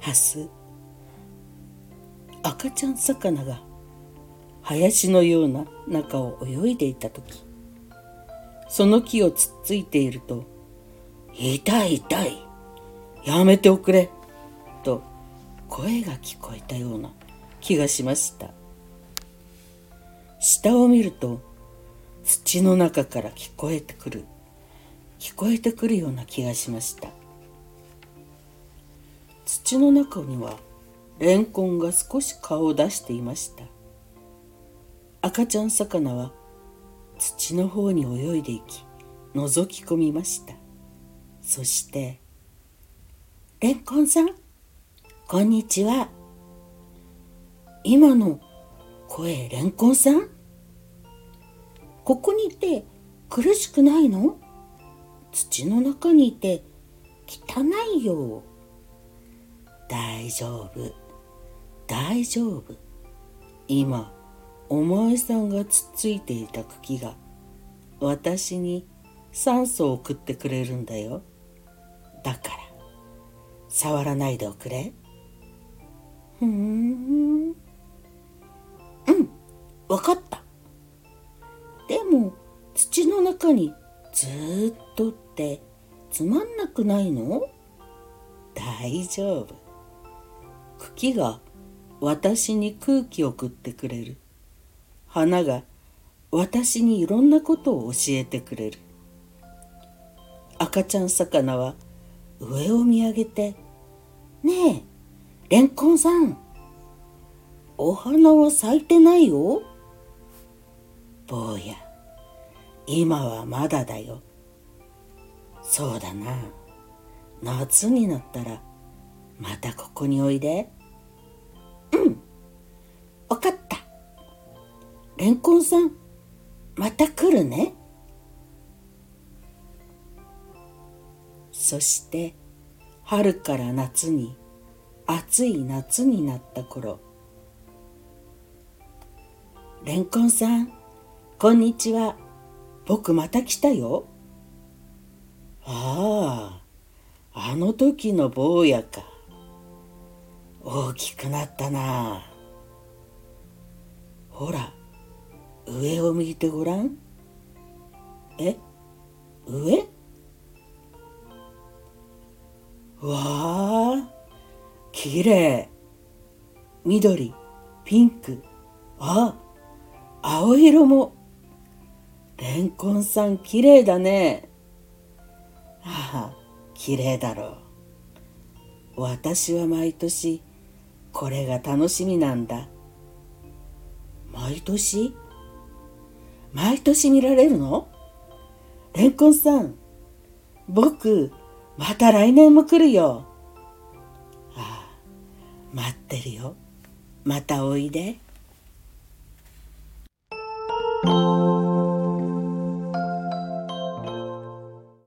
ハス。赤ちゃん魚が林のような中を泳いでいた時その木をつっついていると「痛い痛いやめておくれ」と声が聞こえたような気がしました。下を見ると土の中から聞こえてくる。聞こえてくるような気がしました。土の中にはレンコンが少し顔を出していました。赤ちゃん魚は土の方に泳いでいき覗き込みました。そして「レンコンさんこんにちは。今の声レンコンさん？ここにいて苦しくないの？土の中にいて汚いよ。大丈夫。大丈夫。今お前さんがつっついていた茎が私に酸素を送ってくれるんだよ。だから触らないでおくれ。ふーん。うんわかった。中にずっとってつまんなくないの？大丈夫。茎が私に空気を送ってくれる。花が私にいろんなことを教えてくれる。赤ちゃん魚は上を見上げて「ねえレンコンさんお花は咲いてないよ」坊や。今はまだだよ。そうだな。夏になったらまたここにおいで。うん。わかった。レンコンさんまた来るね。そして春から夏に暑い夏になった頃。レンコンさんこんにちは。僕また来たよ。あああの時の坊やか。大きくなったな。ほら上を向いてごらん。え上？わあきれい緑ピンク。あ青色も。レンコンさんきれいだねああきれいだろう私は毎年これが楽しみなんだ毎年？毎年見られるの？レンコンさん、僕、また来年も来るよ。ああ、待ってるよ。またおいで。